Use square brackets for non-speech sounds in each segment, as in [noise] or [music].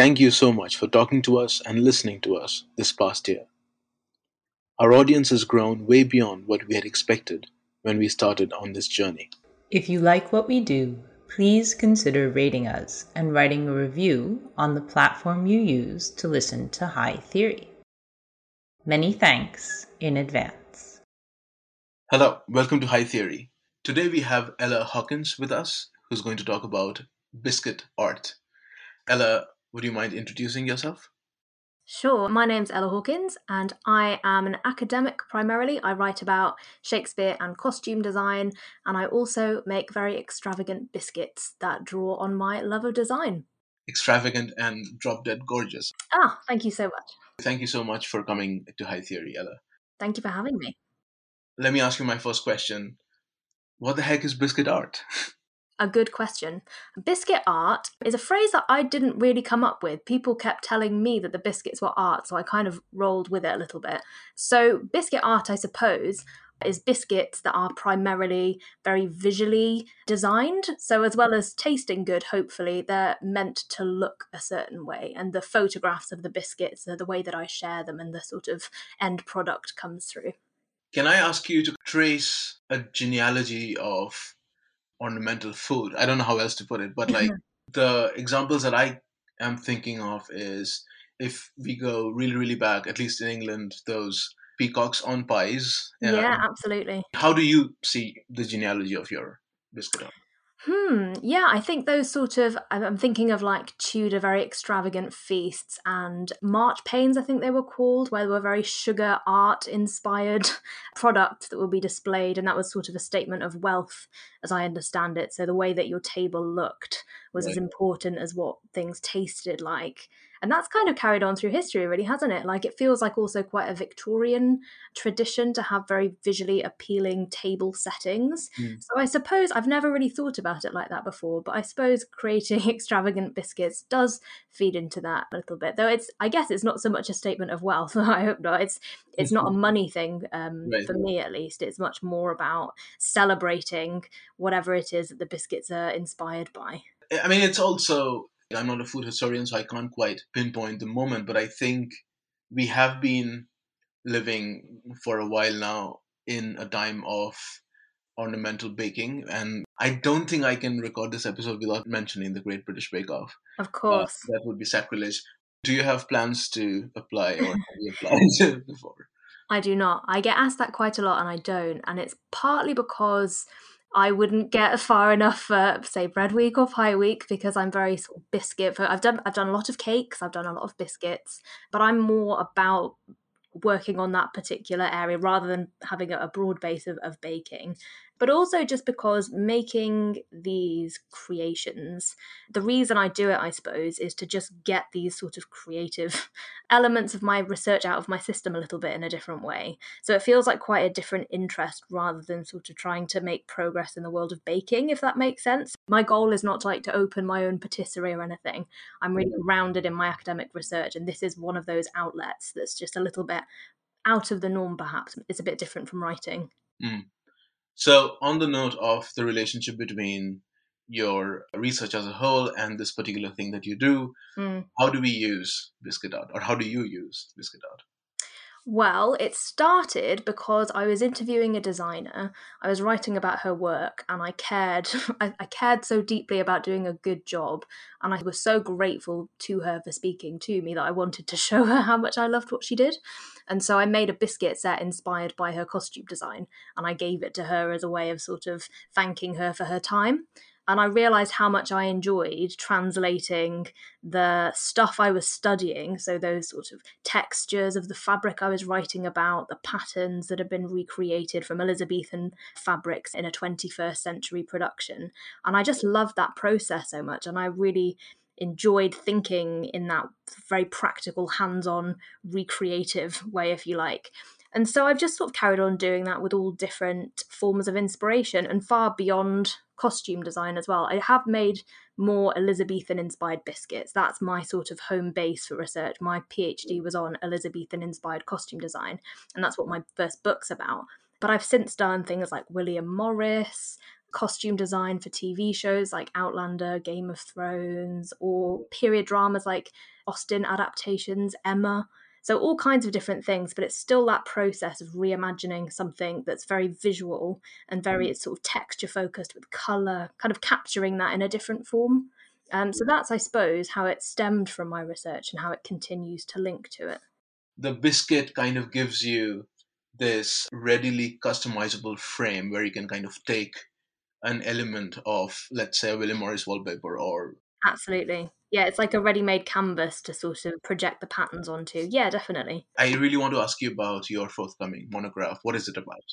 Thank you so much for talking to us and listening to us this past year. Our audience has grown way beyond what we had expected when we started on this journey. If you like what we do, please consider rating us and writing a review on the platform you use to listen to High Theory. Many thanks in advance. Hello, welcome to High Theory. Today we have Ella Hawkins with us, who's going to talk about biscuit art. Ella, would you mind introducing yourself? Sure, my name's Ella Hawkins, and I am an academic primarily. I write about Shakespeare and costume design, and I also make very extravagant biscuits that draw on my love of design. Extravagant and drop dead gorgeous. Ah, thank you so much. Thank you so much for coming to High Theory, Ella. Thank you for having me. Let me ask you my first question What the heck is biscuit art? [laughs] a good question. Biscuit art is a phrase that I didn't really come up with. People kept telling me that the biscuits were art, so I kind of rolled with it a little bit. So, biscuit art, I suppose, is biscuits that are primarily very visually designed. So, as well as tasting good, hopefully, they're meant to look a certain way. And the photographs of the biscuits are the way that I share them, and the sort of end product comes through. Can I ask you to trace a genealogy of ornamental food. I don't know how else to put it, but like mm-hmm. the examples that I am thinking of is if we go really, really back, at least in England, those peacocks on pies. Yeah, absolutely. How do you see the genealogy of your biscuit? Hmm. Yeah, I think those sort of. I'm thinking of like Tudor, very extravagant feasts and marchpanes. I think they were called, where they were very sugar art inspired [laughs] products that would be displayed, and that was sort of a statement of wealth, as I understand it. So the way that your table looked was right. as important as what things tasted like and that's kind of carried on through history really hasn't it? Like it feels like also quite a victorian tradition to have very visually appealing table settings. Mm. so i suppose i've never really thought about it like that before but i suppose creating [laughs] extravagant biscuits does feed into that a little bit though it's i guess it's not so much a statement of wealth [laughs] i hope not. It's it's not a money thing um, right. for me at least. It's much more about celebrating whatever it is that the biscuits are inspired by. I mean, it's also I'm not a food historian, so I can't quite pinpoint the moment, but I think we have been living for a while now in a time of ornamental baking and i don't think i can record this episode without mentioning the great british bake off. Of uh, course. uh, that would be sacrilege. Do you have plans to apply or have you applied [laughs] before? I do not. I get asked that quite a lot and i don't and it's partly because I wouldn't get far enough for say bread week or pie week because I'm very sort of biscuit. I've done I've done a lot of cakes, I've done a lot of biscuits, but I'm more about working on that particular area rather than having a broad base of, of baking. But also just because making these creations, the reason I do it, I suppose, is to just get these sort of creative [laughs] elements of my research out of my system a little bit in a different way. So it feels like quite a different interest rather than sort of trying to make progress in the world of baking, if that makes sense. My goal is not to like to open my own patisserie or anything. I'm really grounded in my academic research, and this is one of those outlets that's just a little bit out of the norm, perhaps. It's a bit different from writing. Mm. So, on the note of the relationship between your research as a whole and this particular thing that you do, mm. how do we use Biscuit Art, or how do you use Biscuit Art? Well, it started because I was interviewing a designer. I was writing about her work, and I cared. [laughs] I, I, cared so deeply about doing a good job, and I was so grateful to her for speaking to me that I wanted to [laughs] show her how much I loved what she did. And so I made a biscuit set inspired by her costume design, and I gave it to her as a way of sort of thanking her for her time and I realized how much I enjoyed translating the stuff I was studying. So, those sort of textures of the fabric I was writing about, the patterns that had been recreated from Elizabethan fabrics in a 21st century production. And I just loved that process so much. And I really enjoyed thinking in that very practical, hands on, recreative way, if you like. And so I've just sort of carried on doing that with all different forms of inspiration and far beyond costume design as well. I have made more Elizabethan inspired biscuits. That's my sort of home base for research. My PhD mm. was on Elizabethan inspired costume design, and that's what my first book's about. But I've since done things like William Morris, costume design for TV shows like Outlander, Game of Thrones, or period dramas like Austen adaptations, Emma. So, all kinds of different things, but it's still that process of reimagining something that's very visual and very mm. it's sort of texture focused with color, kind of capturing that in a different form. Um, so, that's, I suppose, how it stemmed from my research and how it continues to link to it. The biscuit kind of gives you this readily customizable frame where you can kind of take an element of, let's say, a William Morris wallpaper or. Absolutely yeah, it's like a ready-made canvas to sort of project the patterns onto. Yeah, definitely. I really want to ask you about your forthcoming monograph. What is it about?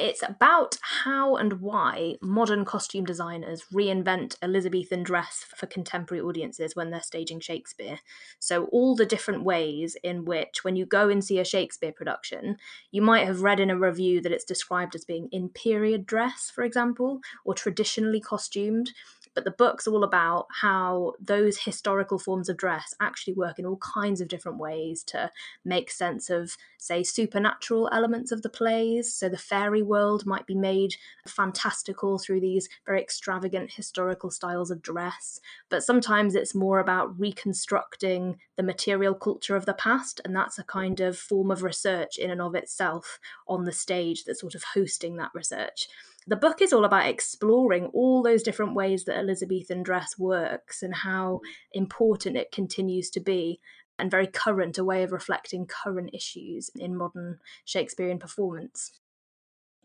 It's about how and why modern costume designers reinvent Elizabethan dress for contemporary audiences when they're staging Shakespeare. So, all the different ways in which, when you go and see a Shakespeare production, you might have read in a review that it's described as being in period dress, for example, or traditionally costumed. But the book's all about how those historical forms of dress actually work in all kinds of different ways to make sense of, say, supernatural elements of the plays. So the fairy world might be made fantastical through these very extravagant historical styles of dress. But sometimes it's more about reconstructing the material culture of the past. And that's a kind of form of research in and of itself on the stage that's sort of hosting that research the book is all about exploring all those different ways that Elizabethan dress works and how important it continues to be and very current, a way of reflecting current issues in modern Shakespearean performance.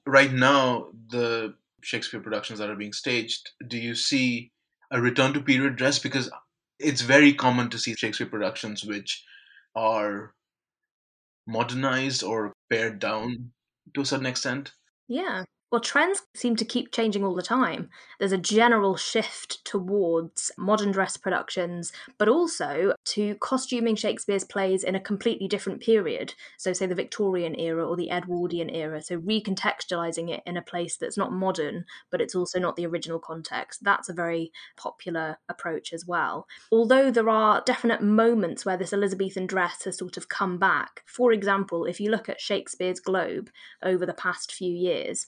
Right now, the Shakespeare productions that are being staged, do you see a return to period dress? Because it's very common to see Shakespeare productions which are modernized or pared down to a certain extent. Yeah. Well, trends seem to keep changing all the time. There's a general shift towards modern dress productions, but also to costuming Shakespeare's plays in a completely different period. So, say the Victorian era or the Edwardian era. So, recontextualizing it in a place that's not modern, but it's also not the original context. That's a very popular approach as well. Although there are definite moments where this Elizabethan dress has sort of come back. For example, if you look at Shakespeare's Globe over the past few years,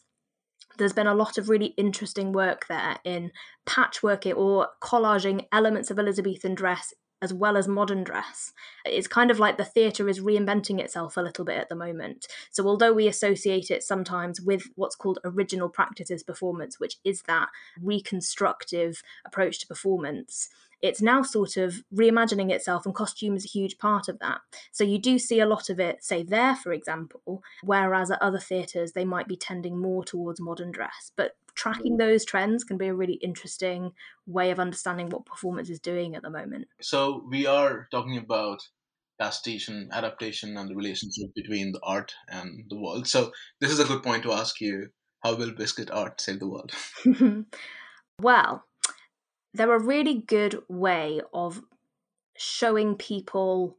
there's been a lot of really interesting work there in patchworking or collaging elements of Elizabethan dress as well as modern dress. It's kind of like the theatre is reinventing itself a little bit at the moment. So, although we associate it sometimes with what's called original practices performance, which is that reconstructive approach to performance, it's now sort of reimagining itself, and costume is a huge part of that. So you do see a lot of it, say, there, for example, whereas at other theatres, they might be tending more towards modern dress. But tracking mm. those trends can be a really interesting way of understanding what performance is doing at the moment. So we are talking about pastiche and adaptation and the relationship between the art and the world. So this is a good point to ask you how will biscuit art save the world? [laughs] well, they're a really good way of showing people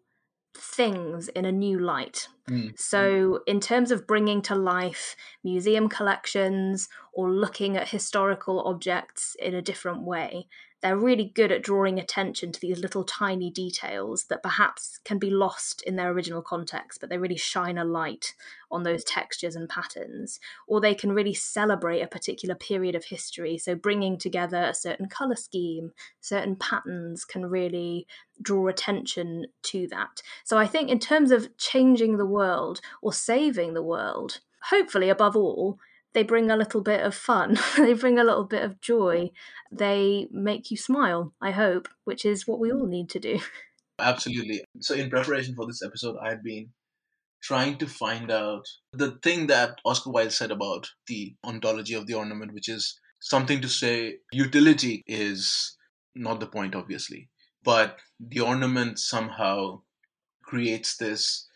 things in a new light. Mm. So, in terms of bringing to life museum collections or looking at historical objects in a different way, they're really good at drawing attention to these little tiny details that perhaps can be lost in their original context, but they really shine a light on those textures and patterns. Or they can really celebrate a particular period of history. So, bringing together a certain color scheme, certain patterns can really draw attention to that. So, I think in terms of changing the world or saving the world, hopefully, above all, they bring a little bit of fun, [laughs] they bring a little bit of joy, they make you smile, I hope, which is what we all need to do. [laughs] Absolutely. So, in preparation for this episode, I've been trying to find out the thing that Oscar Wilde said about the ontology of the ornament, which is something to say utility is not the point, obviously, but the ornament somehow creates this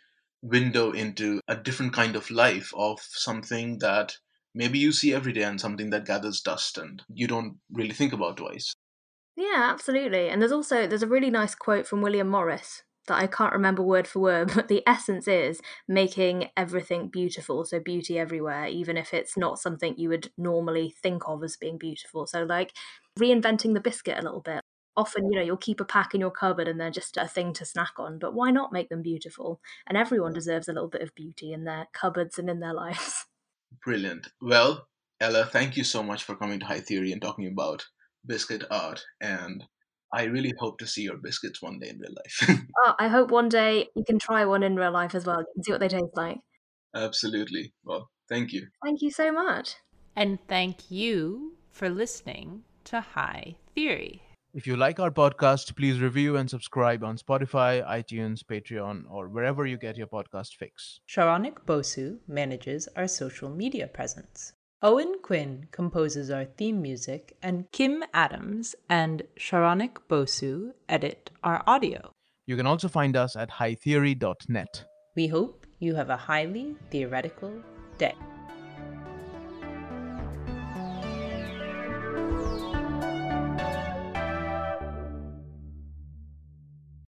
window into a different kind of life of something that maybe you see every day and something that gathers dust and you don't really think about twice. Yeah, absolutely. And there's also there's a really nice quote from William Morris that I can't remember word for word, [laughs] but the essence is making everything beautiful. So beauty everywhere, even if it's not something you would normally think of as being beautiful. So like reinventing the biscuit a little bit. Often, you know, you'll keep a pack in your cupboard and they're just a thing to snack on, but why not make them beautiful? And everyone deserves a little bit of beauty in their cupboards and in their [laughs] lives. Brilliant. Well, Ella, thank you so much for coming to High Theory and talking about biscuit art. And I really hope to see your biscuits one day in real life. [laughs] oh, I hope one day you can try one in real life as well and see what they taste like. Absolutely. Well, thank you. Thank you so much. And thank you for listening to High Theory. If you like our podcast, please review and subscribe on Spotify, iTunes, Patreon, or wherever you get your podcast fix. Saronik Bosu manages our social media presence. Owen Quinn composes our theme music, and Kim Adams and Saronik Bosu edit our audio. You can also find us at hightheory.net. We hope you have a highly theoretical day.